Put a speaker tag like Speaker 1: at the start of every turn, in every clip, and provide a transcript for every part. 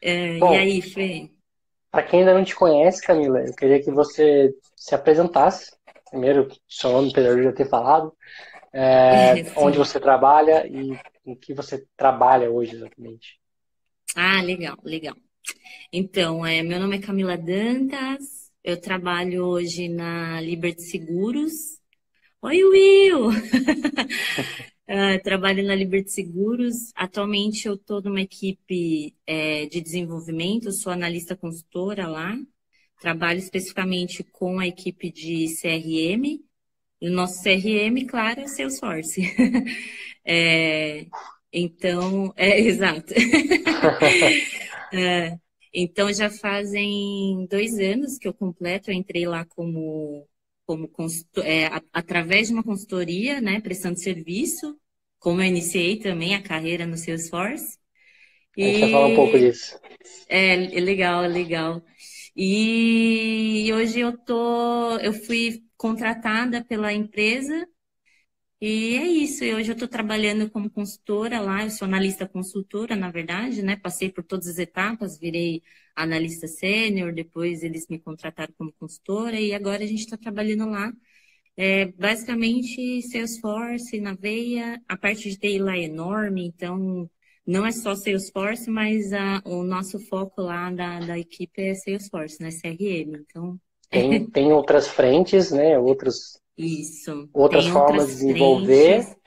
Speaker 1: É, Bom, e aí, Fê?
Speaker 2: Para quem ainda não te conhece, Camila, eu queria que você se apresentasse. Primeiro, seu nome, apesar de já ter falado. É, onde você trabalha e em que você trabalha hoje exatamente.
Speaker 1: Ah, legal, legal. Então, é, meu nome é Camila Dantas, eu trabalho hoje na Liberty Seguros. Oi, Will! Uh, trabalho na Liberty Seguros. Atualmente eu estou numa equipe é, de desenvolvimento, sou analista consultora lá. Trabalho especificamente com a equipe de CRM. E o nosso CRM, claro, é Salesforce. é, então, é exato. é, então já fazem dois anos que eu completo, eu entrei lá como como é, através de uma consultoria, né, prestando serviço, como eu iniciei também a carreira no Salesforce.
Speaker 2: E... A gente vai falar um pouco disso.
Speaker 1: É, é legal, é legal. E hoje eu tô, eu fui contratada pela empresa e é isso. E hoje eu estou trabalhando como consultora lá. Eu sou analista consultora, na verdade, né? Passei por todas as etapas, virei analista sênior, depois eles me contrataram como consultora e agora a gente está trabalhando lá. É, basicamente, Salesforce na veia, a parte de TI lá é enorme, então não é só Salesforce, mas a, o nosso foco lá da, da equipe é Salesforce, né? CRM. Então.
Speaker 2: Tem, tem outras frentes, né? Outros,
Speaker 1: Isso.
Speaker 2: Outras formas de desenvolver. Frentes.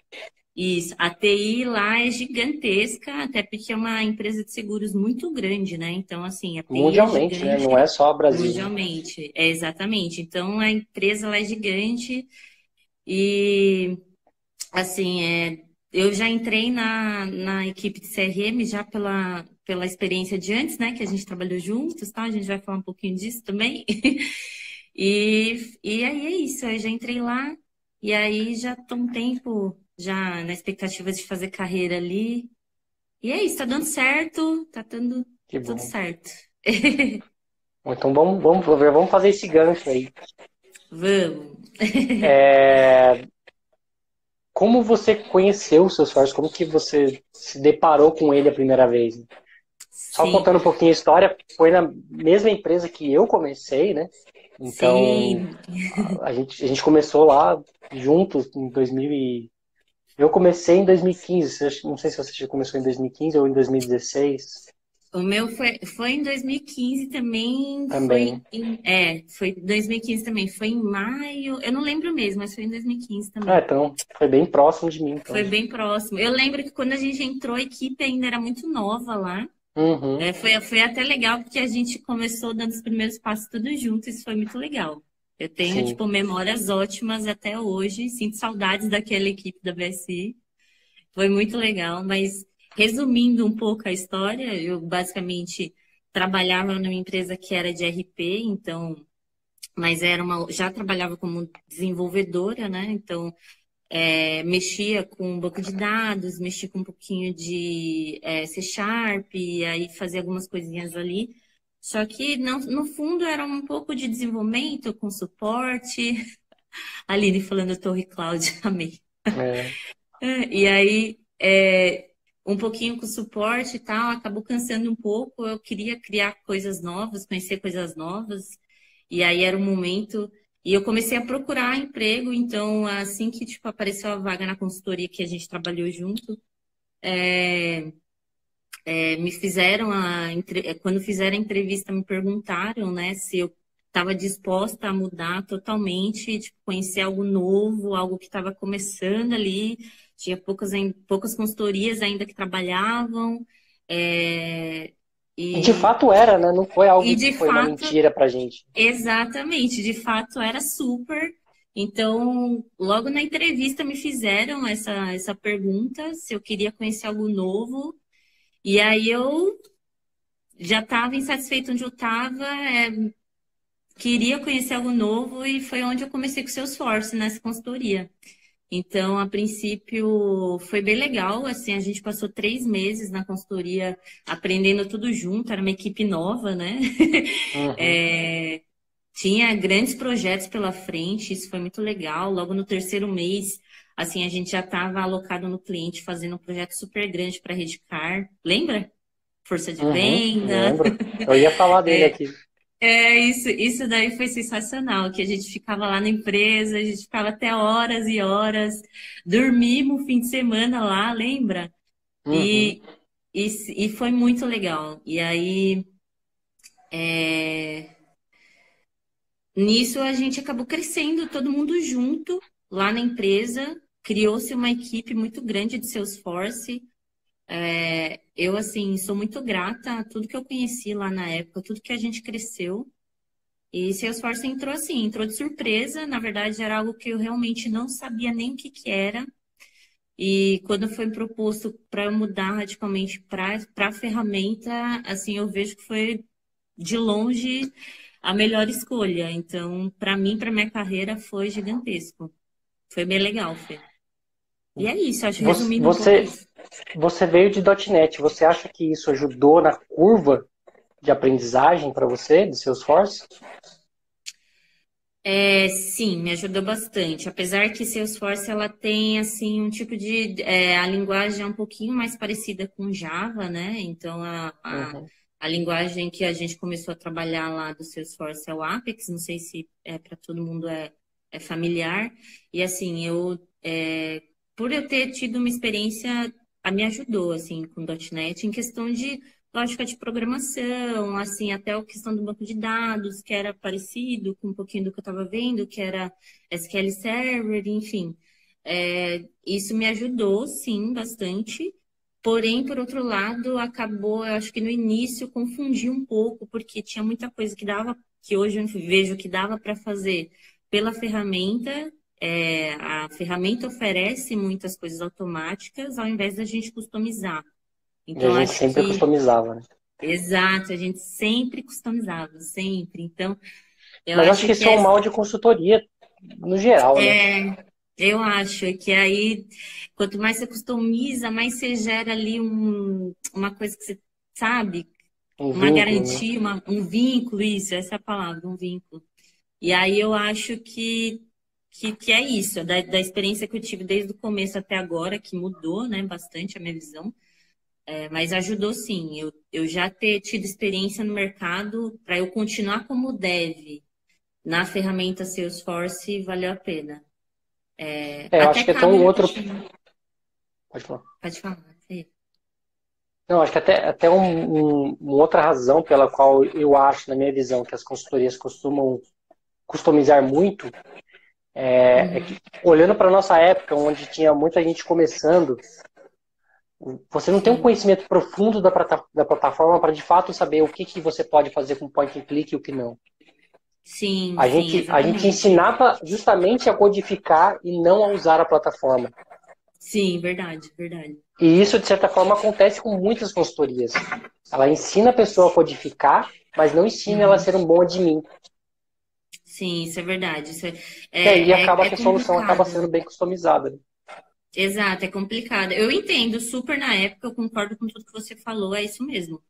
Speaker 1: Isso, a TI lá é gigantesca, até porque é uma empresa de seguros muito grande, né? Então, assim, a TI
Speaker 2: é Mundialmente, é né? Não é só Brasil.
Speaker 1: Mundialmente, é exatamente. Então, a empresa lá é gigante e, assim, é, eu já entrei na, na equipe de CRM já pela, pela experiência de antes, né? Que a gente trabalhou juntos, tá? A gente vai falar um pouquinho disso também. e, e aí é isso, eu já entrei lá e aí já estou um tempo já na expectativa de fazer carreira ali. E é isso, tá dando certo, tá dando tudo certo.
Speaker 2: então vamos, vamos, vamos fazer esse gancho aí.
Speaker 1: Vamos.
Speaker 2: É... Como você conheceu o seu Salesforce? Como que você se deparou com ele a primeira vez? Só contando um pouquinho a história, foi na mesma empresa que eu comecei, né? Então, a, a, gente, a gente começou lá juntos em 2000 eu comecei em 2015, não sei se você já começou em 2015 ou em 2016.
Speaker 1: O meu foi, foi em 2015 também.
Speaker 2: Também.
Speaker 1: Foi em, é, foi 2015 também. Foi em maio. Eu não lembro mesmo, mas foi em 2015 também.
Speaker 2: Ah, então foi bem próximo de mim. Então.
Speaker 1: Foi bem próximo. Eu lembro que quando a gente entrou, a equipe ainda era muito nova lá.
Speaker 2: Uhum.
Speaker 1: É, foi, foi até legal, porque a gente começou dando os primeiros passos tudo junto. Isso foi muito legal. Eu tenho, Sim. tipo, memórias ótimas até hoje. Sinto saudades daquela equipe da BSI. Foi muito legal, mas resumindo um pouco a história, eu basicamente trabalhava numa empresa que era de RP, então, mas era uma, já trabalhava como desenvolvedora, né? Então, é, mexia com um banco de dados, mexia com um pouquinho de é, C Sharp, e aí fazia algumas coisinhas ali. Só que, no, no fundo, era um pouco de desenvolvimento com suporte. A Aline falando Torre Cloud, amei.
Speaker 2: É.
Speaker 1: E aí, é, um pouquinho com suporte e tal, acabou cansando um pouco. Eu queria criar coisas novas, conhecer coisas novas. E aí era o um momento. E eu comecei a procurar emprego, então, assim que tipo, apareceu a vaga na consultoria que a gente trabalhou junto, é, é, me fizeram a é, quando fizeram a entrevista me perguntaram né se eu estava disposta a mudar totalmente tipo conhecer algo novo algo que estava começando ali. Tinha poucas poucas consultorias ainda que trabalhavam é,
Speaker 2: e, de fato era né não foi algo que foi fato, uma mentira para gente
Speaker 1: exatamente de fato era super então, logo na entrevista me fizeram essa, essa pergunta se eu queria conhecer algo novo. E aí eu já estava insatisfeita onde eu estava, é, queria conhecer algo novo e foi onde eu comecei com o Salesforce, nessa consultoria. Então, a princípio, foi bem legal. Assim, a gente passou três meses na consultoria aprendendo tudo junto. Era uma equipe nova, né? Uhum. É, tinha grandes projetos pela frente. Isso foi muito legal. Logo no terceiro mês, Assim, a gente já estava alocado no cliente fazendo um projeto super grande para Redcar. Lembra? força de uhum, venda.
Speaker 2: Lembro. Eu ia falar dele
Speaker 1: é,
Speaker 2: aqui.
Speaker 1: É, isso, isso daí foi sensacional, que a gente ficava lá na empresa, a gente ficava até horas e horas, dormimos fim de semana lá, lembra? Uhum. E, e, e foi muito legal. E aí, é... nisso a gente acabou crescendo, todo mundo junto lá na empresa, criou-se uma equipe muito grande de Salesforce. É, eu, assim, sou muito grata a tudo que eu conheci lá na época, tudo que a gente cresceu. E Salesforce entrou assim, entrou de surpresa. Na verdade, era algo que eu realmente não sabia nem o que, que era. E quando foi proposto para mudar radicalmente para a ferramenta, assim, eu vejo que foi de longe a melhor escolha. Então, para mim, para minha carreira, foi gigantesco. Foi bem legal, Fê. E é isso, acho resumindo
Speaker 2: você,
Speaker 1: pouco
Speaker 2: Você veio de .NET, você acha que isso ajudou na curva de aprendizagem para você, de Salesforce?
Speaker 1: É, sim, me ajudou bastante. Apesar que Salesforce ela tem assim um tipo de é, a linguagem é um pouquinho mais parecida com Java, né? Então a, a, uhum. a, linguagem que a gente começou a trabalhar lá do Salesforce é o Apex. Não sei se é para todo mundo é, é familiar. E assim eu é, por eu ter tido uma experiência, a me ajudou, assim, com .NET, em questão de lógica de programação, assim, até a questão do banco de dados, que era parecido com um pouquinho do que eu estava vendo, que era SQL Server, enfim. É, isso me ajudou, sim, bastante. Porém, por outro lado, acabou, eu acho que no início confundi um pouco, porque tinha muita coisa que dava, que hoje eu vejo que dava para fazer pela ferramenta, é, a ferramenta oferece muitas coisas automáticas ao invés da gente customizar.
Speaker 2: Então, a gente sempre que... customizava, né?
Speaker 1: Exato, a gente sempre customizava, sempre. Então,
Speaker 2: eu Mas acho, acho que isso é um mal de consultoria no geral, né?
Speaker 1: é... né? Eu acho que aí, quanto mais você customiza, mais você gera ali um, uma coisa que você sabe, um uma vínculo, garantia, né? uma, um vínculo, isso, essa é a palavra, um vínculo. E aí eu acho que que, que é isso, da, da experiência que eu tive desde o começo até agora, que mudou né, bastante a minha visão. É, mas ajudou sim. Eu, eu já ter tido experiência no mercado para eu continuar como dev na ferramenta Salesforce valeu a pena.
Speaker 2: É, é eu acho que até um outro.
Speaker 1: Pode falar. Pode falar. Sim.
Speaker 2: Não, acho que até, até um, um, uma outra razão pela qual eu acho, na minha visão, que as consultorias costumam customizar muito é, é que, olhando para nossa época, onde tinha muita gente começando, você não tem um conhecimento profundo da, da plataforma para de fato saber o que, que você pode fazer com point and click e o que não.
Speaker 1: Sim.
Speaker 2: A, sim, gente, a gente ensinava justamente a codificar e não a usar a plataforma.
Speaker 1: Sim, verdade, verdade.
Speaker 2: E isso, de certa forma, acontece com muitas consultorias. Ela ensina a pessoa a codificar, mas não ensina uhum. ela a ser um bom admin.
Speaker 1: Sim, isso é verdade. Isso é,
Speaker 2: é, e acaba é, que a solução acaba sendo bem customizada. Né?
Speaker 1: Exato, é complicado. Eu entendo super na época, eu concordo com tudo que você falou, é isso mesmo.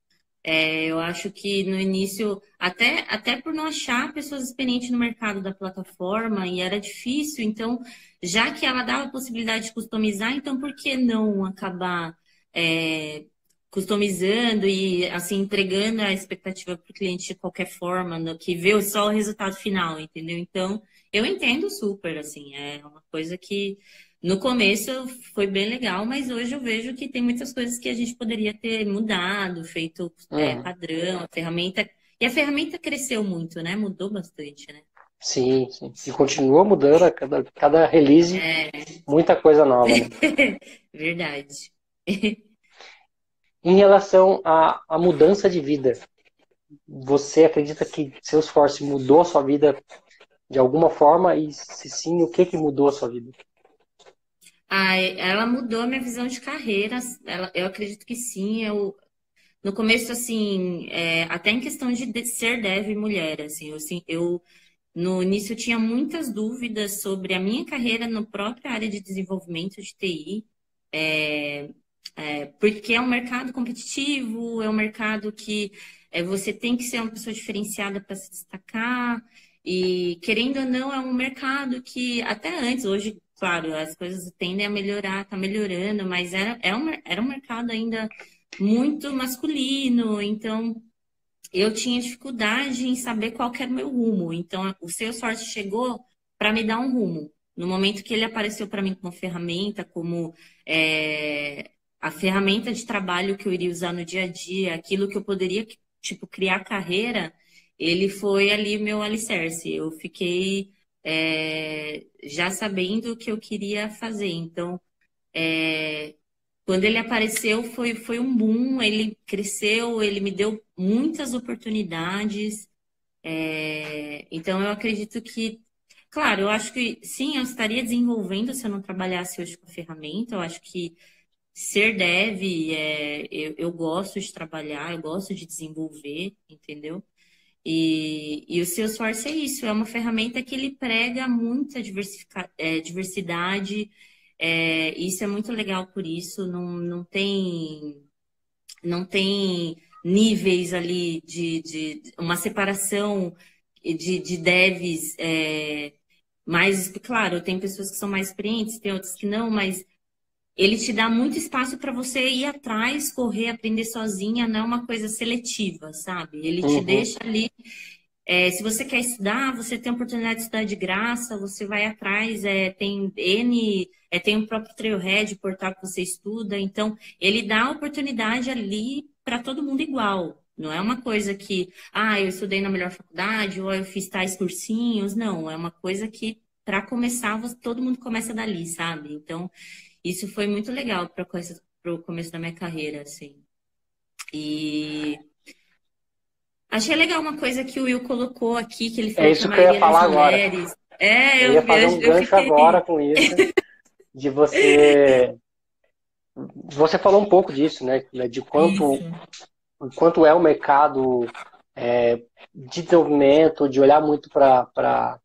Speaker 1: É, eu acho que no início, até, até por não achar pessoas experientes no mercado da plataforma, e era difícil, então, já que ela dava a possibilidade de customizar, então por que não acabar é, customizando e assim entregando a expectativa para o cliente de qualquer forma, no, que vê só o resultado final, entendeu? Então, eu entendo super, assim, é uma coisa que no começo foi bem legal, mas hoje eu vejo que tem muitas coisas que a gente poderia ter mudado, feito é, uhum. padrão, a ferramenta. E a ferramenta cresceu muito, né? Mudou bastante, né?
Speaker 2: Sim, sim. E continua mudando a cada, cada release, é... muita coisa nova. Né?
Speaker 1: Verdade.
Speaker 2: Em relação à, à mudança de vida, você acredita que Salesforce mudou a sua vida de alguma forma? E se sim, o que, que mudou a sua vida?
Speaker 1: Ah, ela mudou a minha visão de carreira. Ela, eu acredito que sim. Eu, no começo, assim, é, até em questão de ser dev mulher, assim, eu, assim, eu no início eu tinha muitas dúvidas sobre a minha carreira na própria área de desenvolvimento de TI. É, é, porque é um mercado competitivo, é um mercado que é, você tem que ser uma pessoa diferenciada para se destacar. E, querendo ou não, é um mercado que, até antes, hoje, claro, as coisas tendem a melhorar, está melhorando, mas era, é um, era um mercado ainda muito masculino, então eu tinha dificuldade em saber qual era o meu rumo. Então, o Salesforce chegou para me dar um rumo. No momento que ele apareceu para mim como ferramenta, como é, a ferramenta de trabalho que eu iria usar no dia a dia, aquilo que eu poderia, tipo, criar carreira, ele foi ali meu alicerce. Eu fiquei é, já sabendo o que eu queria fazer. Então, é, quando ele apareceu, foi, foi um boom, ele cresceu, ele me deu muitas oportunidades. É, então, eu acredito que, claro, eu acho que sim, eu estaria desenvolvendo se eu não trabalhasse hoje com a ferramenta. Eu acho que ser dev, é, eu, eu gosto de trabalhar, eu gosto de desenvolver, entendeu? E, e o Salesforce é isso, é uma ferramenta que ele prega muita é, diversidade, é, isso é muito legal por isso, não, não tem não tem níveis ali de, de uma separação de, de devs é, mais, claro, tem pessoas que são mais experientes, tem outras que não, mas ele te dá muito espaço para você ir atrás, correr, aprender sozinha, não é uma coisa seletiva, sabe? Ele uhum. te deixa ali. É, se você quer estudar, você tem a oportunidade de estudar de graça, você vai atrás, é, tem N, é, tem o próprio Trailhead, portal que você estuda, então ele dá a oportunidade ali para todo mundo igual. Não é uma coisa que, ah, eu estudei na melhor faculdade, ou eu fiz tais cursinhos, não, é uma coisa que, para começar, todo mundo começa dali, sabe? Então, isso foi muito legal para o começo da minha carreira, assim. E achei legal uma coisa que o Will colocou aqui, que ele
Speaker 2: é falou é isso que, que eu ia falar agora. Mulheres... É, eu, eu ia fazer um gancho fiquei... agora com isso, de você... Você falou um pouco disso, né? De quanto, quanto é o mercado é, de desenvolvimento, de olhar muito para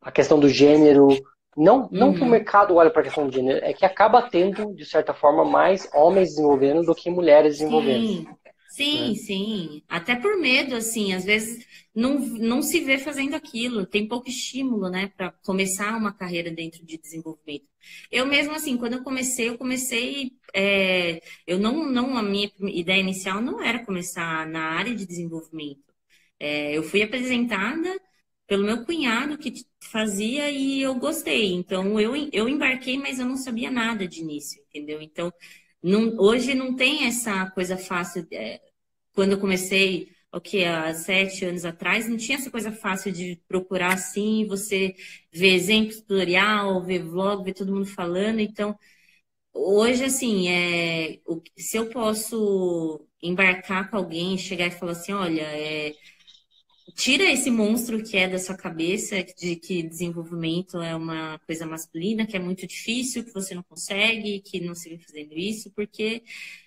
Speaker 2: a questão do gênero, não, não uhum. que o uhum. mercado olhe para a questão de gênero, é que acaba tendo, de certa forma, mais homens desenvolvendo do que mulheres desenvolvendo.
Speaker 1: Sim, sim, né? sim. Até por medo, assim, às vezes não, não se vê fazendo aquilo, tem pouco estímulo, né, para começar uma carreira dentro de desenvolvimento. Eu mesmo, assim, quando eu comecei, eu comecei, é, eu não, não, a minha ideia inicial não era começar na área de desenvolvimento. É, eu fui apresentada pelo meu cunhado que fazia e eu gostei. Então eu, eu embarquei, mas eu não sabia nada de início, entendeu? Então não, hoje não tem essa coisa fácil. É, quando eu comecei, o que há sete anos atrás, não tinha essa coisa fácil de procurar assim, você ver exemplo tutorial, ver vlog, ver todo mundo falando. Então hoje assim, é, se eu posso embarcar com alguém, chegar e falar assim, olha, é, tira esse monstro que é da sua cabeça de que desenvolvimento é uma coisa masculina, que é muito difícil, que você não consegue, que não se vê fazendo isso, porque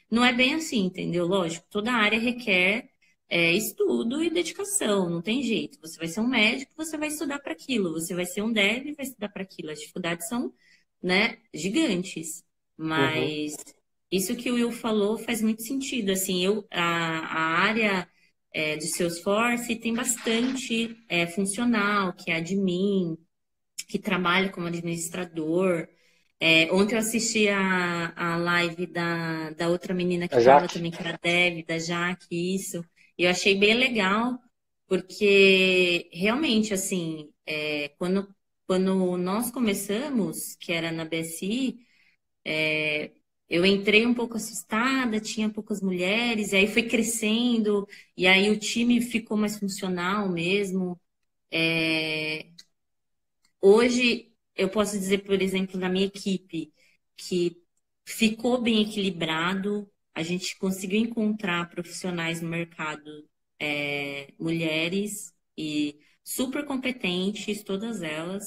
Speaker 1: não é bem assim, entendeu? Lógico, toda área requer é, estudo e dedicação, não tem jeito. Você vai ser um médico, você vai estudar para aquilo. Você vai ser um dev, vai estudar para aquilo. As dificuldades são, né, gigantes. Mas uhum. isso que o Will falou faz muito sentido. Assim, eu a, a área é, de Salesforce tem bastante é, funcional, que é admin, que trabalha como administrador. É, ontem eu assisti a, a live da, da outra menina que fala também, que era dev, da Jaque, isso. E eu achei bem legal, porque realmente, assim, é, quando, quando nós começamos, que era na BSI, é, eu entrei um pouco assustada, tinha poucas mulheres, e aí foi crescendo, e aí o time ficou mais funcional mesmo. É... Hoje, eu posso dizer, por exemplo, na minha equipe, que ficou bem equilibrado, a gente conseguiu encontrar profissionais no mercado, é, mulheres e super competentes, todas elas.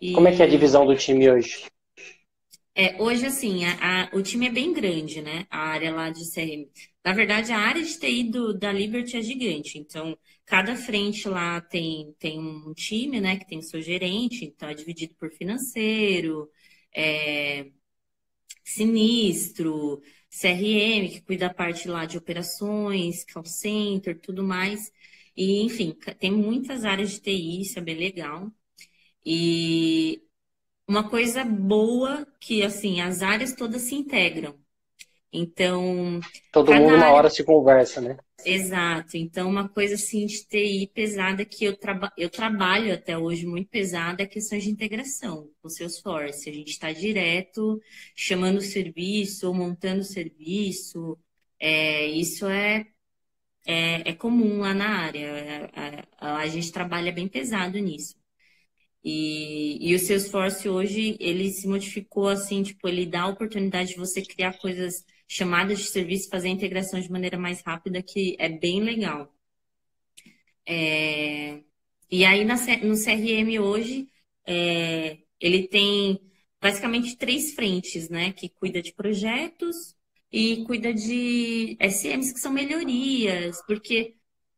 Speaker 2: E... Como é que é a divisão do time hoje?
Speaker 1: É, hoje, assim, a, a, o time é bem grande, né? A área lá de CRM. Na verdade, a área de TI do, da Liberty é gigante. Então, cada frente lá tem, tem um time, né? Que tem seu gerente. Então, é dividido por financeiro, é, sinistro, CRM, que cuida da parte lá de operações, call center, tudo mais. E, enfim, tem muitas áreas de TI, isso é bem legal. E uma coisa boa que assim as áreas todas se integram. Então.
Speaker 2: Todo mundo área... na hora se conversa, né?
Speaker 1: Exato. Então, uma coisa assim de TI pesada que eu, traba... eu trabalho até hoje muito pesada é a questão de integração com seus force. A gente está direto chamando o serviço, montando o serviço. É, isso é, é, é, comum lá na área. A, a, a, gente trabalha bem pesado nisso. E, e o Salesforce hoje, ele se modificou assim, tipo, ele dá a oportunidade de você criar coisas chamadas de serviço, fazer a integração de maneira mais rápida, que é bem legal. É... E aí na, no CRM hoje, é... ele tem basicamente três frentes, né? Que cuida de projetos e cuida de SMs que são melhorias, porque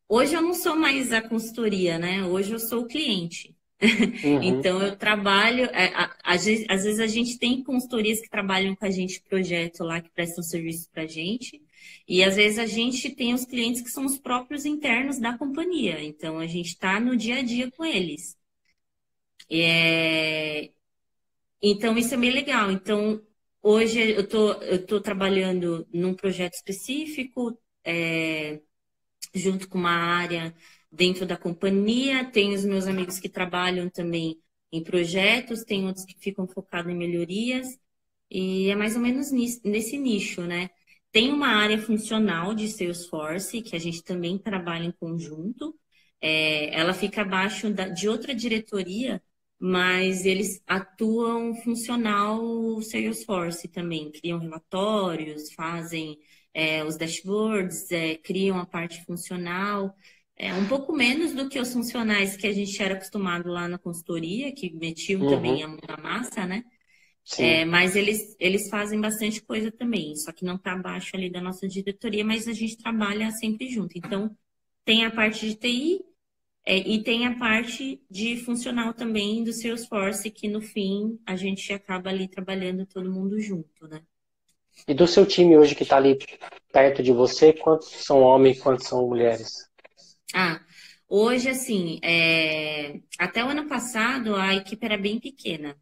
Speaker 1: hoje eu não sou mais a consultoria, né? Hoje eu sou o cliente. Uhum. então eu trabalho, é, às vezes a gente tem consultorias que trabalham com a gente projeto lá, que prestam serviço para gente, e às vezes a gente tem os clientes que são os próprios internos da companhia, então a gente está no dia a dia com eles. É... Então isso é bem legal. Então hoje eu tô, eu tô trabalhando num projeto específico, é... junto com uma área dentro da companhia, tem os meus amigos que trabalham também em projetos, tem outros que ficam focados em melhorias, e é mais ou menos nesse nicho, né? Tem uma área funcional de Salesforce, que a gente também trabalha em conjunto, é, ela fica abaixo da, de outra diretoria, mas eles atuam funcional Salesforce também, criam relatórios, fazem é, os dashboards, é, criam a parte funcional. É um pouco menos do que os funcionais que a gente era acostumado lá na consultoria, que metiam uhum. também a mão na massa, né? É, mas eles, eles fazem bastante coisa também, só que não está abaixo ali da nossa diretoria, mas a gente trabalha sempre junto. Então, tem a parte de TI é, e tem a parte de funcional também do Salesforce, que no fim a gente acaba ali trabalhando todo mundo junto, né?
Speaker 2: E do seu time hoje que está ali perto de você, quantos são homens e quantos são mulheres?
Speaker 1: Ah, hoje, assim, é... até o ano passado a equipe era bem pequena.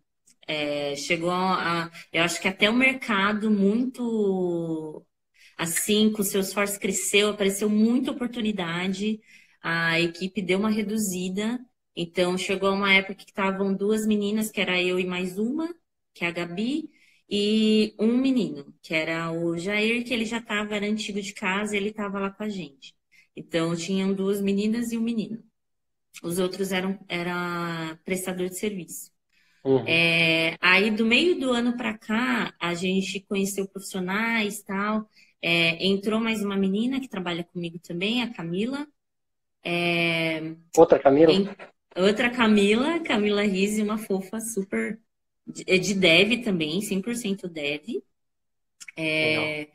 Speaker 1: É, chegou a, eu acho que até o mercado muito assim, com seus esforço cresceu, apareceu muita oportunidade, a equipe deu uma reduzida, então chegou uma época que estavam duas meninas, que era eu e mais uma, que é a Gabi, e um menino, que era o Jair, que ele já estava, era antigo de casa, ele estava lá com a gente. Então, tinham duas meninas e um menino. Os outros eram era prestador de serviço. Uhum. É, aí, do meio do ano para cá, a gente conheceu profissionais tal. É, entrou mais uma menina que trabalha comigo também, a Camila.
Speaker 2: É, outra Camila? Em,
Speaker 1: outra Camila, Camila Rizzi, uma fofa super. De, de dev também, 100% dev. É,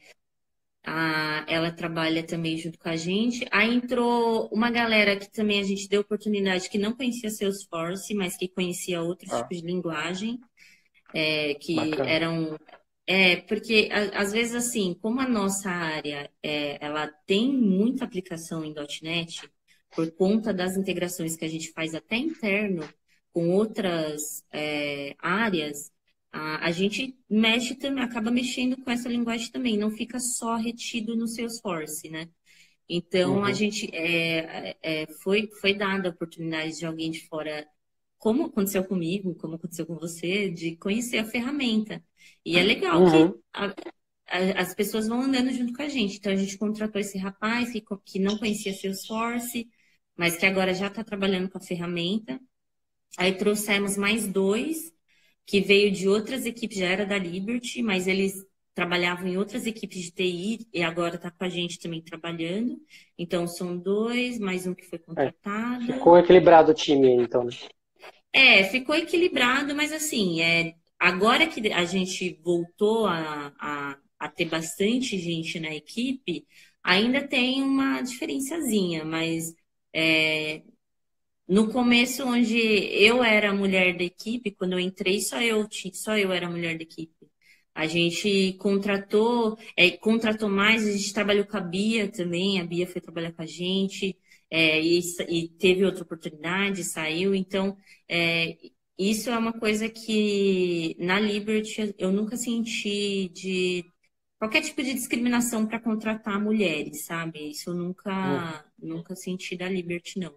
Speaker 1: a, ela trabalha também junto com a gente. Aí entrou uma galera que também a gente deu oportunidade que não conhecia Salesforce, mas que conhecia outros ah. tipos de linguagem, é, que Bacana. eram. É, porque às vezes assim, como a nossa área é, ela tem muita aplicação em .NET, por conta das integrações que a gente faz até interno com outras é, áreas, a, a gente mexe também, acaba mexendo com essa linguagem também, não fica só retido no Salesforce, né? Então, uhum. a gente é, é, foi, foi dada a oportunidade de alguém de fora, como aconteceu comigo, como aconteceu com você, de conhecer a ferramenta. E é legal uhum. que a, a, as pessoas vão andando junto com a gente. Então, a gente contratou esse rapaz que, que não conhecia Salesforce, mas que agora já está trabalhando com a ferramenta. Aí trouxemos mais dois que veio de outras equipes, já era da Liberty, mas eles trabalhavam em outras equipes de TI e agora está com a gente também trabalhando. Então são dois, mais um que foi contratado.
Speaker 2: É, ficou equilibrado o time, então. Né?
Speaker 1: É, ficou equilibrado, mas assim, é, agora que a gente voltou a, a, a ter bastante gente na equipe, ainda tem uma diferençazinha, mas é, no começo, onde eu era a mulher da equipe, quando eu entrei, só eu, só eu era a mulher da equipe. A gente contratou, é, contratou mais, a gente trabalhou com a Bia também, a Bia foi trabalhar com a gente, é, e, e, teve outra oportunidade, saiu. Então, é, isso é uma coisa que na Liberty eu nunca senti de qualquer tipo de discriminação para contratar mulheres, sabe? Isso eu nunca, hum. nunca senti da Liberty, não.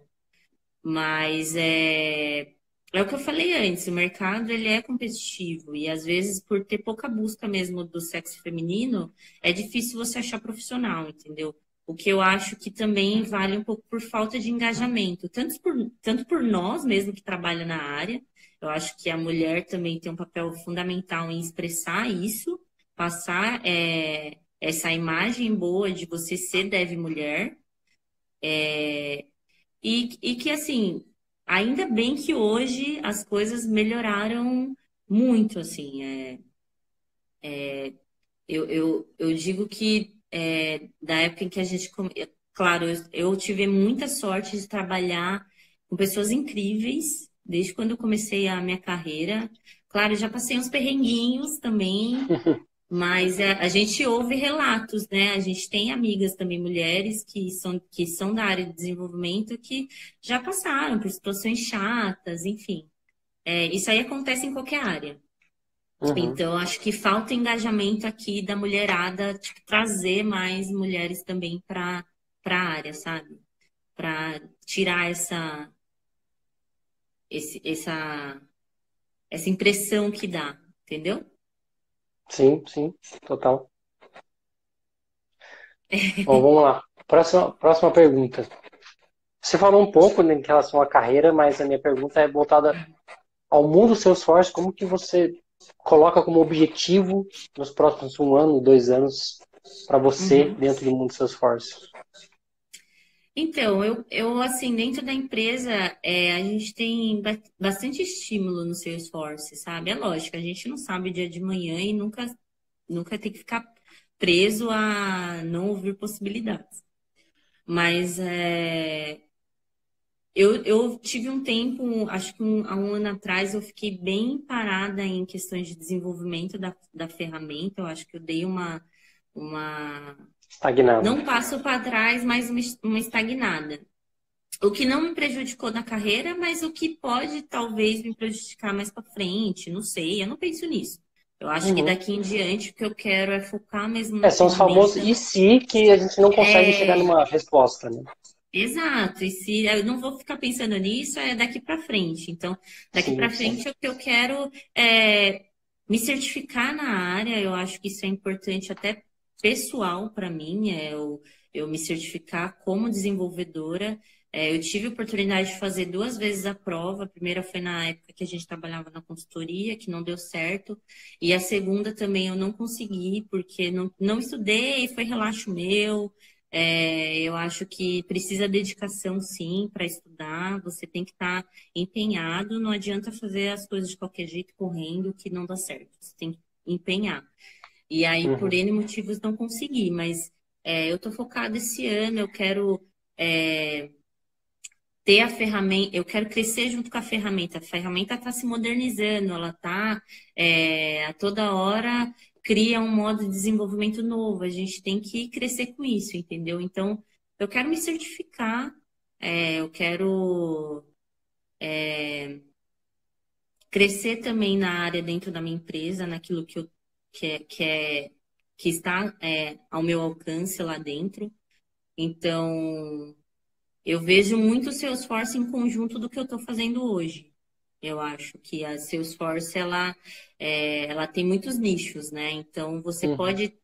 Speaker 1: Mas é, é o que eu falei antes, o mercado ele é competitivo e às vezes por ter pouca busca mesmo do sexo feminino, é difícil você achar profissional, entendeu? O que eu acho que também vale um pouco por falta de engajamento, tanto por, tanto por nós mesmo que trabalham na área, eu acho que a mulher também tem um papel fundamental em expressar isso, passar é, essa imagem boa de você ser deve mulher. É, e, e que, assim, ainda bem que hoje as coisas melhoraram muito, assim. É, é, eu, eu, eu digo que é, da época em que a gente. Claro, eu, eu tive muita sorte de trabalhar com pessoas incríveis, desde quando eu comecei a minha carreira. Claro, já passei uns perrenguinhos também, mas a, é, a, gente ouve relatos, né? A gente tem amigas também, mulheres, que são, que são da área de desenvolvimento, que já passaram por situações chatas, enfim. É, isso aí acontece em qualquer área. Uhum. Então, acho que falta engajamento aqui da mulherada, tipo, trazer mais mulheres também para a área, sabe? Para tirar essa, esse, essa, essa impressão que dá, entendeu?
Speaker 2: Sim, sim, total. Bom, vamos lá. Próxima, próxima pergunta. Você falou um pouco né, em relação à carreira, mas a minha pergunta é voltada ao mundo Salesforce. Como que você coloca como objetivo nos próximos um ano, dois anos, para você uhum. dentro do mundo Salesforce?
Speaker 1: Então, eu, eu assim, dentro da empresa, é, a gente tem bastante estímulo no Salesforce, sabe? É lógico, a gente não sabe o dia de manhã e nunca, nunca tem que ficar preso a não ouvir possibilidades. Mas é, eu, eu tive um tempo, acho que um, há um ano atrás, eu fiquei bem parada em questões de desenvolvimento da, da ferramenta. Eu acho que eu dei uma, uma
Speaker 2: Estagnada.
Speaker 1: Não passo para trás, mas uma estagnada. O que não me prejudicou na carreira, mas o que pode talvez me prejudicar mais para frente, não sei, eu não penso nisso. Eu acho uhum. que daqui em diante o que eu quero é focar mesmo
Speaker 2: É, são os famosos e se que a gente não consegue é... chegar numa resposta, né?
Speaker 1: Exato, e se eu não vou ficar pensando nisso, é daqui para frente. Então, daqui para frente o que eu quero é me certificar na área, eu acho que isso é importante até pessoal para mim, é eu, eu me certificar como desenvolvedora. É, eu tive a oportunidade de fazer duas vezes a prova. A primeira foi na época que a gente trabalhava na consultoria, que não deu certo. E a segunda também eu não consegui, porque não, não estudei, foi relaxo meu. É, eu acho que precisa dedicação, sim, para estudar. Você tem que estar tá empenhado. Não adianta fazer as coisas de qualquer jeito, correndo, que não dá certo. Você tem que empenhar. E aí, uhum. por N motivos, não consegui. Mas é, eu estou focada esse ano, eu quero é, ter a ferramenta, eu quero crescer junto com a ferramenta. A ferramenta está se modernizando, ela está é, a toda hora cria um modo de desenvolvimento novo. A gente tem que crescer com isso, entendeu? Então, eu quero me certificar, é, eu quero é, crescer também na área dentro da minha empresa, naquilo que eu que, é, que, é, que está é, ao meu alcance lá dentro. Então, eu vejo muito o Salesforce em conjunto do que eu estou fazendo hoje. Eu acho que a Salesforce ela, é, ela tem muitos nichos, né? Então você uhum. pode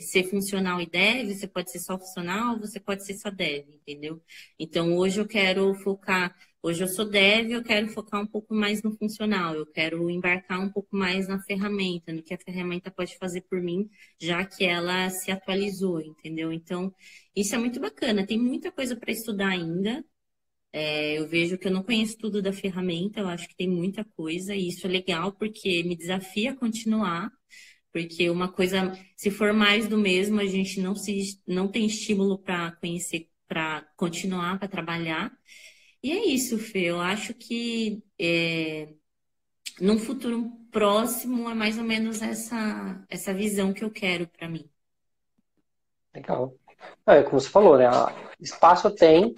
Speaker 1: ser funcional e dev, você pode ser só funcional, você pode ser só dev, entendeu? Então hoje eu quero focar Hoje eu sou dev, eu quero focar um pouco mais no funcional, eu quero embarcar um pouco mais na ferramenta, no que a ferramenta pode fazer por mim, já que ela se atualizou, entendeu? Então, isso é muito bacana. Tem muita coisa para estudar ainda. É, eu vejo que eu não conheço tudo da ferramenta, eu acho que tem muita coisa, e isso é legal porque me desafia a continuar. Porque uma coisa, se for mais do mesmo, a gente não, se, não tem estímulo para conhecer, para continuar, para trabalhar. E é isso, Fê. Eu acho que é, num futuro próximo é mais ou menos essa, essa visão que eu quero para mim.
Speaker 2: Legal. É, como você falou, né? Espaço tem,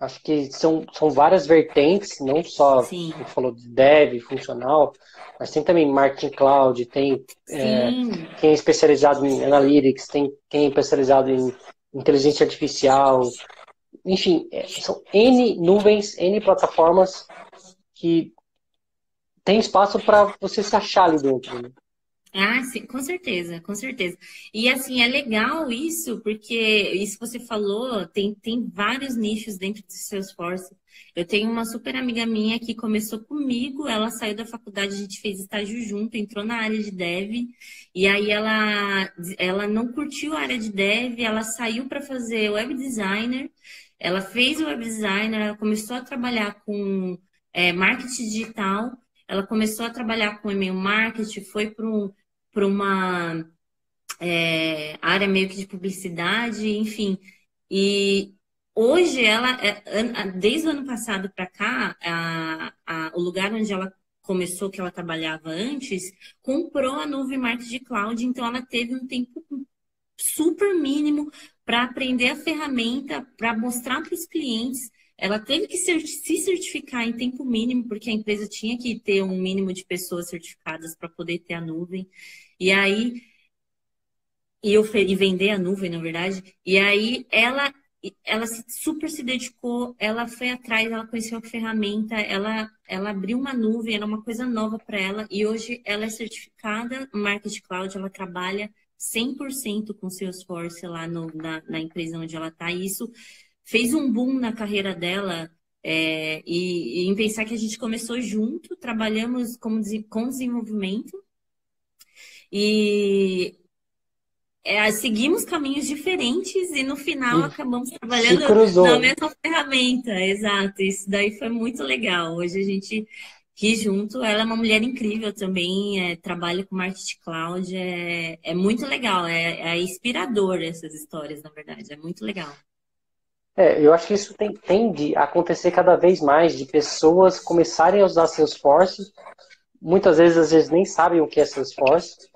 Speaker 2: Acho que são, são várias vertentes, não só, Sim. como falou, de dev, funcional, mas tem também marketing cloud, tem é, quem é especializado em analytics, tem quem é especializado em inteligência artificial, enfim, é, são N nuvens, N plataformas que tem espaço para você se achar ali dentro. Né?
Speaker 1: Ah, sim, com certeza, com certeza. E assim, é legal isso, porque isso que você falou, tem, tem vários nichos dentro do Salesforce. Eu tenho uma super amiga minha que começou comigo, ela saiu da faculdade, a gente fez estágio junto, entrou na área de dev, e aí ela, ela não curtiu a área de dev, ela saiu para fazer web designer, ela fez o web designer, ela começou a trabalhar com é, marketing digital, ela começou a trabalhar com e-mail marketing, foi para um uma é, área meio que de publicidade, enfim. E hoje ela, é, desde o ano passado para cá, a, a, o lugar onde ela começou, que ela trabalhava antes, comprou a nuvem Marketing Cloud, então ela teve um tempo super mínimo para aprender a ferramenta, para mostrar para os clientes. Ela teve que se certificar em tempo mínimo, porque a empresa tinha que ter um mínimo de pessoas certificadas para poder ter a nuvem. E aí, e, eu, e vender a nuvem, na verdade. E aí ela ela super se dedicou, ela foi atrás, ela conheceu a ferramenta, ela, ela abriu uma nuvem, era uma coisa nova para ela, e hoje ela é certificada Market Cloud, ela trabalha 100% com Salesforce lá no, na, na, empresa onde ela está, e isso fez um boom na carreira dela, é, e, e, em pensar que a gente começou junto, trabalhamos como, com desenvolvimento, e é, seguimos caminhos diferentes e no final e acabamos trabalhando na mesma ferramenta. Exato, isso daí foi muito legal. Hoje a gente ri junto. Ela é uma mulher incrível também, é, trabalha com marketing cloud, é, é muito legal, é, é inspirador essas histórias, na verdade, é muito legal.
Speaker 2: É, eu acho que isso tem, tende a acontecer cada vez mais, de pessoas começarem a usar Salesforce, muitas vezes, às vezes, nem sabem o que é Salesforce,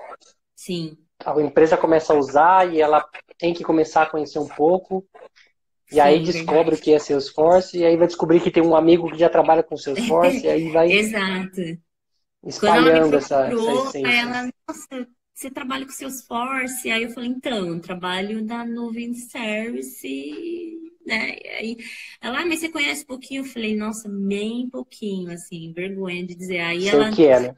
Speaker 1: Sim.
Speaker 2: A empresa começa a usar e ela tem que começar a conhecer um pouco. E Sim, aí descobre verdade. o que é Salesforce, e aí vai descobrir que tem um amigo que já trabalha com Salesforce, e aí vai
Speaker 1: Exato.
Speaker 2: espalhando essa, essa essência.
Speaker 1: Ela, nossa, você trabalha com Salesforce? Aí eu falei, então, trabalho na nuvem service, né? E aí, ela, ah, mas você conhece um pouquinho? Eu falei, nossa, bem pouquinho, assim, vergonha de dizer. Aí
Speaker 2: Sei
Speaker 1: ela.
Speaker 2: Que é, né?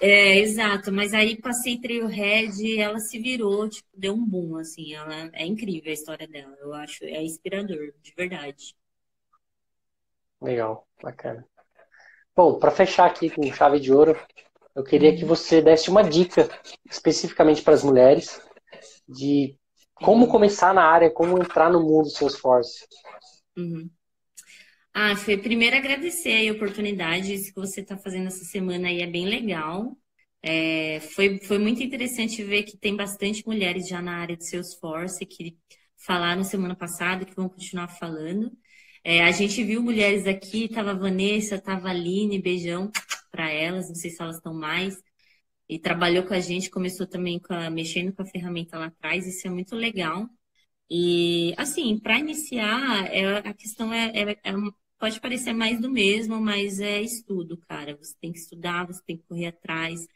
Speaker 1: É, exato, mas aí passei Trailhead e ela se virou, tipo, deu um boom, assim, ela é incrível a história dela, eu acho, é inspirador, de verdade.
Speaker 2: Legal, bacana. Bom, para fechar aqui com chave de ouro, eu queria que uhum. você desse uma dica especificamente para as mulheres de como começar na área, como entrar no mundo Salesforce.
Speaker 1: Uhum. Ah, foi primeiro agradecer a oportunidade, isso que você está fazendo essa semana aí é bem legal. É, foi, foi muito interessante ver que tem bastante mulheres já na área de Salesforce que falaram semana passada, que vão continuar falando. É, a gente viu mulheres aqui, tava a Vanessa, tava a Aline, beijão para elas, não sei se elas estão mais. E trabalhou com a gente, começou também com a, mexendo com a ferramenta lá atrás, isso é muito legal. E, assim, para iniciar, é, a questão é, é, é pode parecer mais do mesmo, mas é estudo, cara. Você tem que estudar, você tem que correr atrás.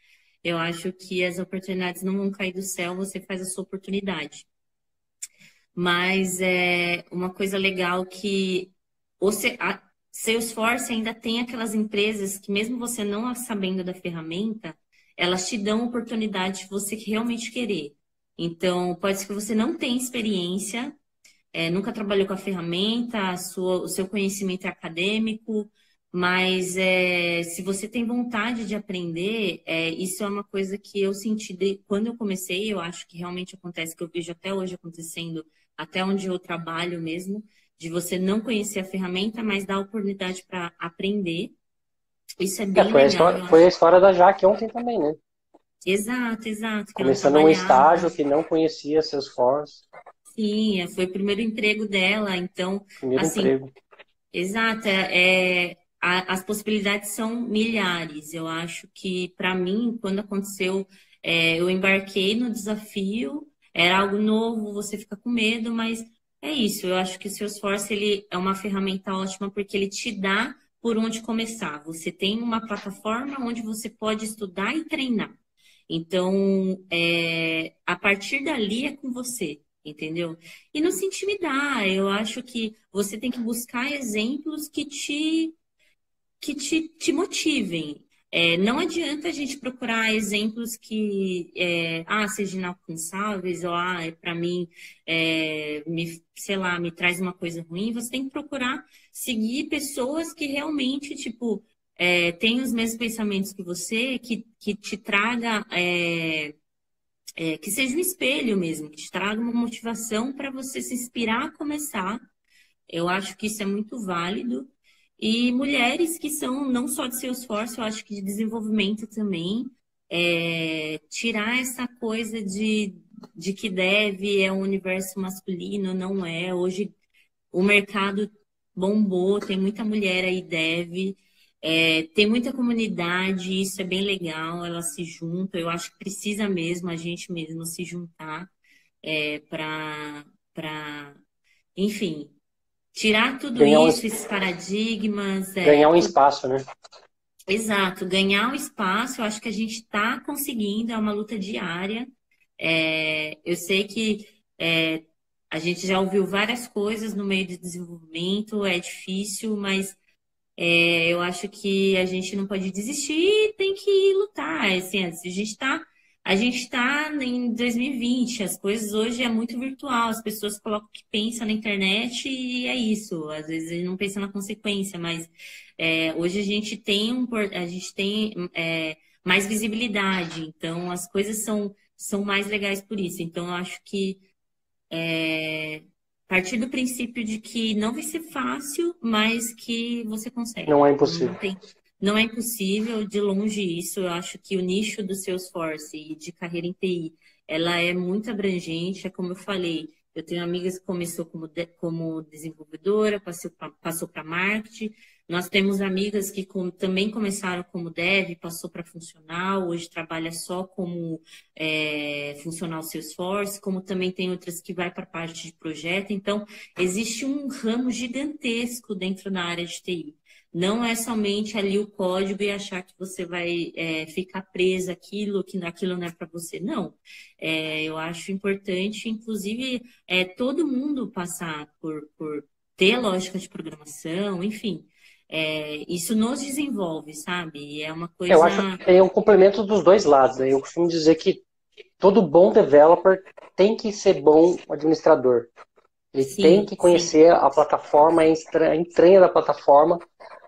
Speaker 1: Eu acho que as oportunidades não vão cair do céu, você faz a sua oportunidade. Mas é uma coisa legal que você, a Salesforce ainda tem aquelas empresas que, mesmo você não sabendo da ferramenta, elas te dão oportunidade de você realmente querer. Então, pode ser que você não tenha experiência, é, nunca trabalhou com a ferramenta, a sua, o seu conhecimento é acadêmico, mas é, se você tem vontade de aprender, é, isso é uma coisa que eu senti de, quando eu comecei, eu acho que realmente acontece, que eu vejo até hoje acontecendo, até onde eu trabalho mesmo, de você não conhecer a ferramenta, mas dar oportunidade para aprender. Isso é bem é,
Speaker 2: foi
Speaker 1: legal. A
Speaker 2: história, foi a história da Jaque ontem também, né?
Speaker 1: Exato, exato.
Speaker 2: Começando um estágio que não conhecia Salesforce.
Speaker 1: Sim, foi o primeiro emprego dela, então.
Speaker 2: Primeiro assim, emprego.
Speaker 1: Exato, é, é a, as possibilidades são milhares. Eu acho que, para mim, quando aconteceu, é, eu embarquei no desafio, era algo novo, você fica com medo, mas é isso. Eu acho que o Salesforce ele é uma ferramenta ótima porque ele te dá por onde começar. Você tem uma plataforma onde você pode estudar e treinar. Então, é, a partir dali é com você, entendeu? E não se intimidar. Eu acho que você tem que buscar exemplos que te que te, te motivem. É, não adianta a gente procurar exemplos que, é, ah, sejam inalcançáveis, ou, ah, é para mim, é, me, sei lá, me traz uma coisa ruim. Você tem que procurar seguir pessoas que realmente, tipo, é, têm os mesmos pensamentos que você, que, que te traga, é, é, que seja um espelho mesmo, que te traga uma motivação para você se inspirar a começar. Eu acho que isso é muito válido. E mulheres que são não só de Salesforce, eu acho que de desenvolvimento também. É, tirar essa coisa de, de que deve é um universo masculino, não é. Hoje o mercado bombou, tem muita mulher aí deve. É, tem muita comunidade, isso é bem legal, elas se juntam. Eu acho que precisa mesmo a gente mesmo se juntar é, para, enfim, Tirar tudo ganhar isso, um... esses paradigmas.
Speaker 2: É, ganhar é, um espaço, né?
Speaker 1: Exato, ganhar um espaço, eu acho que a gente está conseguindo, é uma luta diária. É, eu sei que é, a gente já ouviu várias coisas no meio de desenvolvimento, é difícil, mas é, eu acho que a gente não pode desistir, tem que lutar. Assim, a gente está a gente está em 2020, as coisas hoje é muito virtual, as pessoas colocam o que pensam na internet e é isso. Às vezes não pensa na consequência, mas é, hoje a gente tem, um, a gente tem é, mais visibilidade, então as coisas são, são mais legais por isso. Então eu acho que é, partir do princípio de que não vai ser fácil, mas que você consegue.
Speaker 2: Não é impossível.
Speaker 1: Não tem, não é impossível, de longe isso. Eu acho que o nicho do Salesforce e de carreira em TI, ela é muito abrangente. É como eu falei, eu tenho amigas que começou como, de, como desenvolvedora, passou para marketing. Nós temos amigas que com, também começaram como dev, passou para funcional, hoje trabalha só como é, funcional Salesforce, como também tem outras que vai para a parte de projeto. Então, existe um ramo gigantesco dentro da área de TI. Não é somente ali o código e achar que você vai é, ficar presa aquilo, que aquilo não é para você. Não. É, eu acho importante, inclusive, é, todo mundo passar por, por ter lógica de programação, enfim. É, isso nos desenvolve, sabe? É uma coisa.
Speaker 2: Eu acho que é um complemento dos dois lados. Né? Eu costumo dizer que todo bom developer tem que ser bom administrador. Ele sim, tem que conhecer sim. a plataforma, a entranha da plataforma,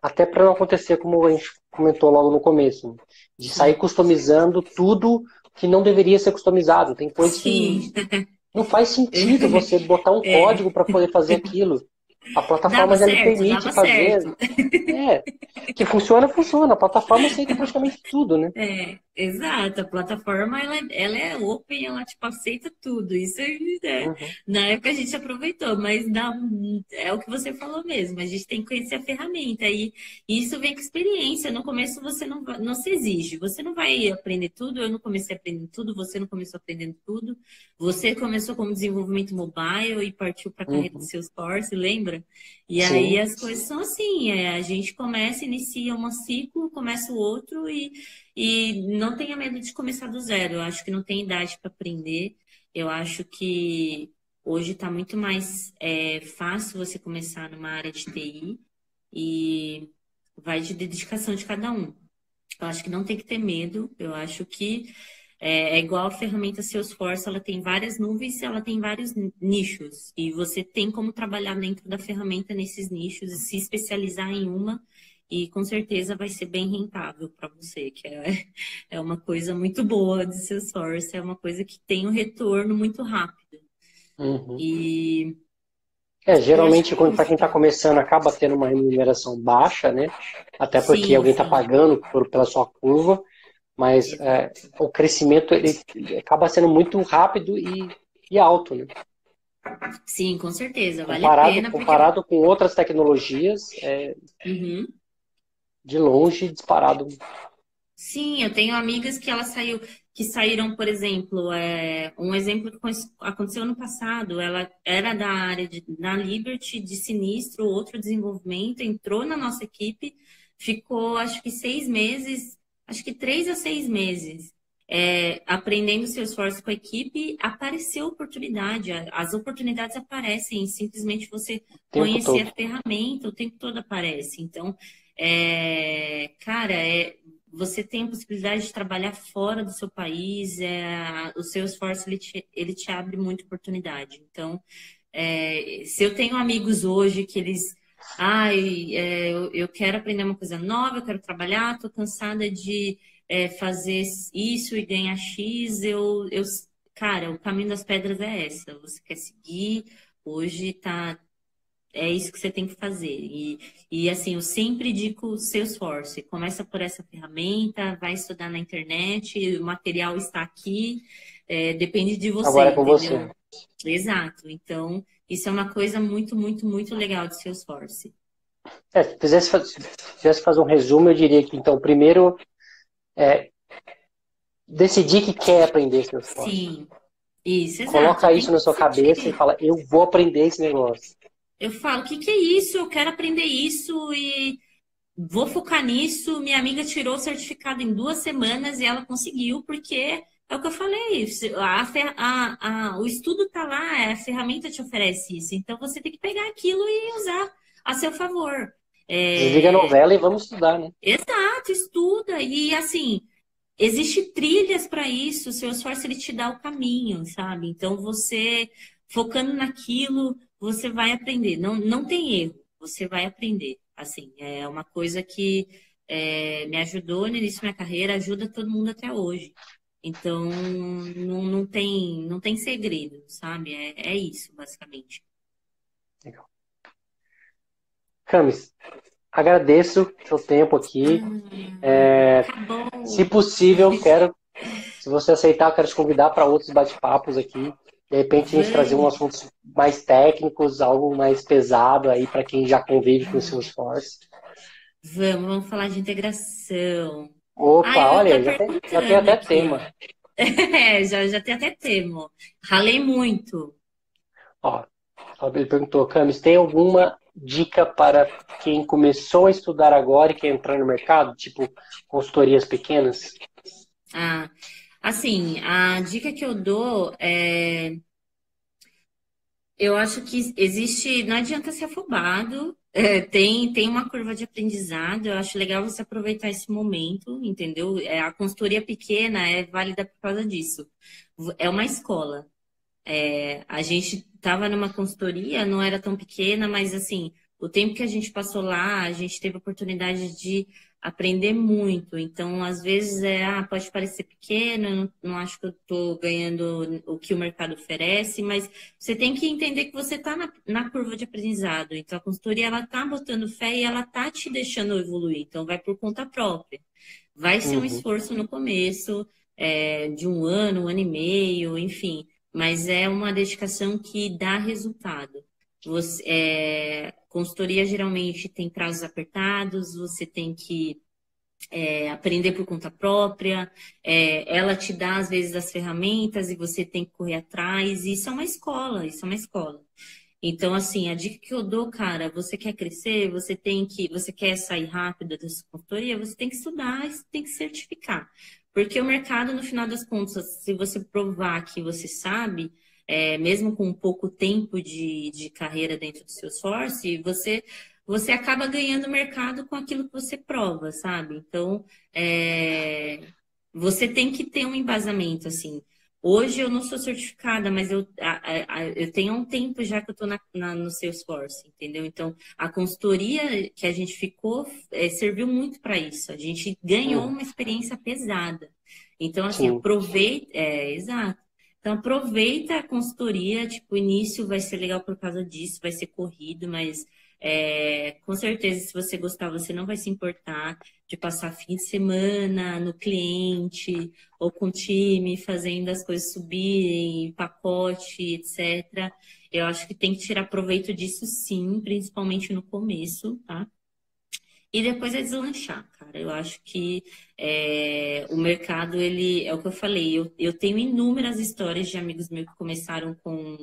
Speaker 2: até para não acontecer como a gente comentou logo no começo, de sair customizando tudo que não deveria ser customizado. Tem coisas que não faz sentido você botar um é. código para poder fazer aquilo. A plataforma já lhe permite fazer. É, que funciona, funciona. A plataforma aceita praticamente tudo, né?
Speaker 1: É, exato. A plataforma, ela, ela é open, ela, tipo, aceita tudo. Isso é, uhum. na época a gente aproveitou, mas não, é o que você falou mesmo. A gente tem que conhecer a ferramenta. E isso vem com experiência. No começo você não, não se exige. Você não vai aprender tudo. Eu não comecei aprendendo tudo, você não começou aprendendo tudo. Você começou como desenvolvimento mobile e partiu para a carreira uhum. do Salesforce, lembra? E Sim. aí as coisas são assim, é, a gente começa, inicia um ciclo, começa o outro e, e não tenha medo de começar do zero. Eu acho que não tem idade para aprender. Eu acho que hoje está muito mais é, fácil você começar numa área de TI e vai de dedicação de cada um. Eu acho que não tem que ter medo. Eu acho que é, é, igual a ferramenta Salesforce, ela tem várias nuvens e ela tem vários nichos. E você tem como trabalhar dentro da ferramenta nesses nichos e se especializar em uma. E com certeza vai ser bem rentável para você, que é, é uma coisa muito boa de Salesforce, é uma coisa que tem um retorno muito rápido.
Speaker 2: Uhum. E é, geralmente, para quem está começando, acaba tendo uma remuneração baixa, né? Até porque sim, alguém está pagando por, pela sua curva mas é, o crescimento ele, ele, acaba sendo muito rápido e, e alto, né?
Speaker 1: Sim, com certeza, vale
Speaker 2: comparado,
Speaker 1: a pena.
Speaker 2: Comparado porque... com outras tecnologias, é,
Speaker 1: uhum.
Speaker 2: De longe disparado.
Speaker 1: Sim, eu tenho amigas que ela saiu. que saíram, por exemplo, é, um exemplo que aconteceu no passado, ela era da área de, da Liberty, de sinistro, outro desenvolvimento, entrou na nossa equipe, ficou acho que seis meses, acho que três a seis meses, é, aprendendo Salesforce com a equipe, apareceu oportunidade, as oportunidades aparecem, simplesmente você conhecer todo. a ferramenta, o tempo todo aparece. Então, é, cara, é, você tem a possibilidade de trabalhar fora do seu país, é, o seu esforço ele te, ele te abre muita oportunidade. Então, é, se eu tenho amigos hoje que eles, ai, é, eu, eu, quero aprender uma coisa nova, eu quero trabalhar, estou cansada de é, fazer isso e ganhar X, eu, eu, cara, o caminho das pedras é essa. Você quer seguir, hoje tá é isso que você tem que fazer. E, e assim, eu sempre digo Salesforce. Começa por essa ferramenta, vai estudar na internet, o material está aqui, é, depende de você.
Speaker 2: Agora é com entendeu?
Speaker 1: você. Exato. Então, isso é uma coisa muito, muito, muito legal de Salesforce.
Speaker 2: É, se fizesse, fizesse fazer um resumo, eu diria que, então, primeiro, é, decidir que quer aprender Salesforce.
Speaker 1: Sim, isso, exato.
Speaker 2: Coloca isso na sua cabeça e fala, eu vou aprender esse negócio.
Speaker 1: Eu falo, o que, que é isso? Eu quero aprender isso e vou focar nisso. Minha amiga tirou o certificado em duas semanas e ela conseguiu, porque é o que eu falei. A, a, a, o estudo está lá, a ferramenta te oferece isso. Então você tem que pegar aquilo e usar a seu favor.
Speaker 2: É... Desliga a novela e vamos estudar, né?
Speaker 1: Exato, estuda. E assim, existe trilhas para isso. O seu esforço ele te dá o caminho, sabe? Então você focando naquilo, você vai aprender. Não, não tem erro, você vai aprender. Assim, é uma coisa que é, me ajudou no início da minha carreira, ajuda todo mundo até hoje. Então, não, não, tem, não tem segredo, sabe? É, é isso, basicamente.
Speaker 2: Legal. Camis, agradeço seu tempo aqui. Ah, é, se possível, quero, se você aceitar, eu quero te convidar para outros bate-papos aqui. De repente a gente trazer um assuntos mais técnicos, algo mais pesado aí para quem já convive com o seu esforço.
Speaker 1: Vamos, vamos falar de integração.
Speaker 2: Opa, Ai, olha, já tem, já tem até aqui. tema.
Speaker 1: É, já, já tem até tema. Ralei muito.
Speaker 2: Ó, ele perguntou, Camis, tem alguma dica para quem começou a estudar agora e quer entrar no mercado? Tipo, consultorias pequenas?
Speaker 1: Ah, Assim, a dica que eu dou é. Eu acho que existe. Não adianta ser afobado. É, tem, tem uma curva de aprendizado. Eu acho legal você aproveitar esse momento, entendeu? É, a consultoria pequena é válida por causa disso. É uma escola. É, a gente estava numa consultoria, não era tão pequena, mas assim, o tempo que a gente passou lá, a gente teve a oportunidade de aprender muito. Então, às vezes, é, ah, pode parecer pequeno, não, não acho que eu estou ganhando o que o mercado oferece, mas você tem que entender que você está na, na, curva de aprendizado. Então, a consultoria, ela está botando fé e ela está te deixando evoluir. Então, vai por conta própria. Vai ser uhum. um esforço no começo, é, de um ano, um ano e meio, enfim. Mas é uma dedicação que dá resultado. Você, é, consultoria geralmente tem prazos apertados, você tem que é, aprender por conta própria, é, ela te dá às vezes as ferramentas e você tem que correr atrás. Isso é uma escola, isso é uma escola. Então, assim, a dica que eu dou, cara, você quer crescer, você tem que, você quer sair rápido da sua consultoria, você tem que estudar, você tem que certificar. Porque o mercado, no final das contas, se você provar que você sabe, é, mesmo com pouco tempo de, de carreira dentro do seu source, você você acaba ganhando mercado com aquilo que você prova, sabe? Então, é, você tem que ter um embasamento, assim. Hoje eu não sou certificada, mas eu, a, a, eu tenho um tempo já que eu estou na, na, no Salesforce, entendeu? Então, a consultoria que a gente ficou é, serviu muito para isso. A gente ganhou uma experiência pesada. Então, assim, aproveita. É, exato. Então aproveita a consultoria, tipo, o início vai ser legal por causa disso, vai ser corrido, mas é, com certeza, se você gostar, você não vai se importar de passar fim de semana no cliente ou com o time, fazendo as coisas subirem, pacote, etc. Eu acho que tem que tirar proveito disso sim, principalmente no começo, tá? E depois é deslanchar, cara. Eu acho que é, o mercado, ele é o que eu falei. Eu, eu tenho inúmeras histórias de amigos meus que começaram com,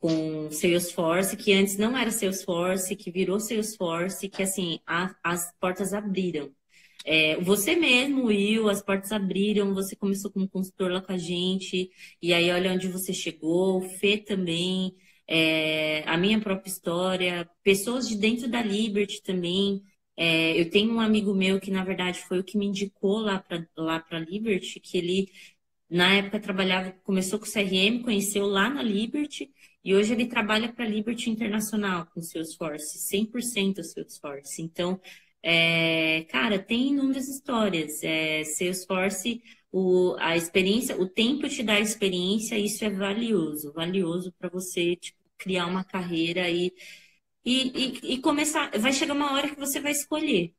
Speaker 1: com Salesforce, que antes não era Salesforce, que virou Salesforce, que assim, a, as portas abriram. É, você mesmo, Will, as portas abriram, você começou como consultor lá com a gente, e aí olha onde você chegou, o Fê também, é, a minha própria história, pessoas de dentro da Liberty também. É, eu tenho um amigo meu que, na verdade, foi o que me indicou lá para lá para Liberty, que ele, na época, trabalhava, começou com CRM, conheceu lá na Liberty, e hoje ele trabalha para Liberty Internacional com Salesforce, 100% Salesforce. Então, é, cara, tem inúmeras histórias. É, Salesforce, o, a experiência, o tempo te dá experiência, isso é valioso, valioso para você tipo, criar uma carreira e, e, e, e, começar. Vai chegar uma hora que você vai escolher,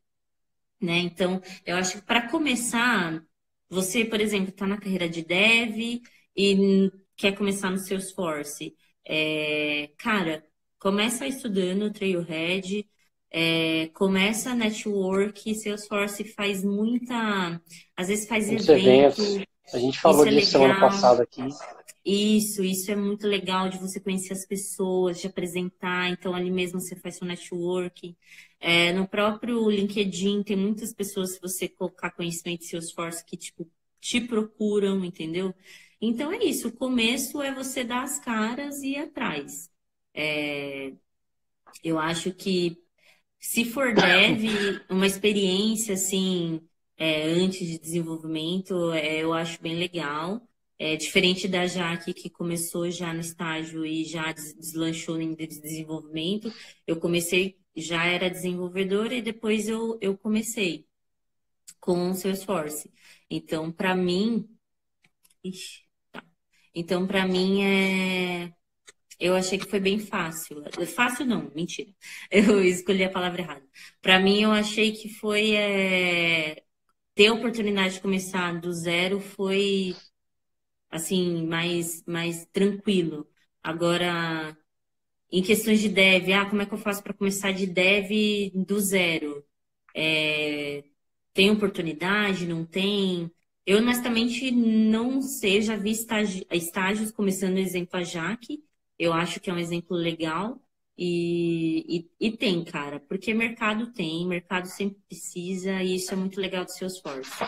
Speaker 1: né? Então, eu acho que para começar, você, por exemplo, está na carreira de dev e quer começar no Salesforce, é, cara, começa estudando Trailhead é, começa a network, Salesforce faz muita. Às vezes faz evento. Eventos.
Speaker 2: A gente falou é disso semana passada aqui.
Speaker 1: Isso, isso é muito legal de você conhecer as pessoas, de apresentar. Então, ali mesmo você faz seu network. É, no próprio LinkedIn, tem muitas pessoas, se você colocar conhecimento de Salesforce, que tipo, te procuram, entendeu? Então, é isso. O começo é você dar as caras e ir atrás. É, eu acho que se for dev, uma experiência assim, é, antes de desenvolvimento, é, eu acho bem legal. É diferente da Jaque, que começou já no estágio e já deslanchou em desenvolvimento. Eu comecei, já era desenvolvedora e depois eu, eu comecei com o Salesforce. Então, para mim. Ixi, tá. Então, para mim é eu achei que foi bem fácil. Fácil não, mentira. Eu escolhi a palavra errada. Para mim, eu achei que foi é... ter a oportunidade de começar do zero foi assim mais mais tranquilo. Agora, em questões de dev, ah, como é que eu faço para começar de dev do zero? É... Tem oportunidade? Não tem? Eu honestamente não sei, já vi estágios começando, exemplo, a Jaque, eu acho que é um exemplo legal e, e, e, tem, cara, porque mercado tem, mercado sempre precisa e isso é muito legal do seu esforço.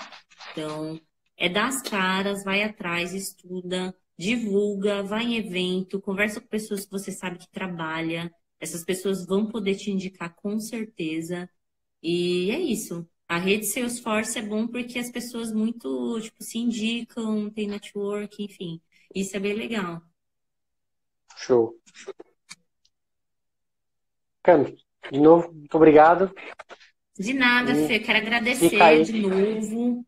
Speaker 1: Então, é dar as caras, vai atrás, estuda, divulga, vai em evento, conversa com pessoas que você sabe que trabalha. Essas pessoas vão poder te indicar com certeza. E é isso. A rede Salesforce é bom porque as pessoas muito, tipo, se indicam, tem network, enfim. Isso é bem legal.
Speaker 2: Show. Cami, de novo, muito obrigado.
Speaker 1: De nada, e Fê. Quero agradecer de novo.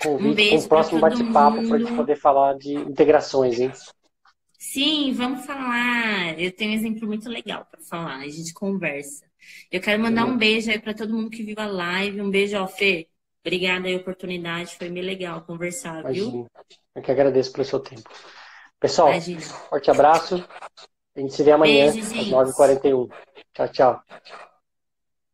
Speaker 2: Convite um beijo com o próximo bate-papo para a gente poder falar de integrações, hein?
Speaker 1: Sim, vamos falar. Eu tenho um exemplo muito legal para falar. A gente conversa. Eu quero mandar um beijo aí para todo mundo que viu a live. Um beijo, ó, Fê. Obrigada aí oportunidade. Foi bem legal conversar, Imagina. viu?
Speaker 2: Eu que agradeço pelo seu tempo. Pessoal, Imagina. forte abraço. A gente se vê amanhã Beijo, às 9h41. Tchau, tchau.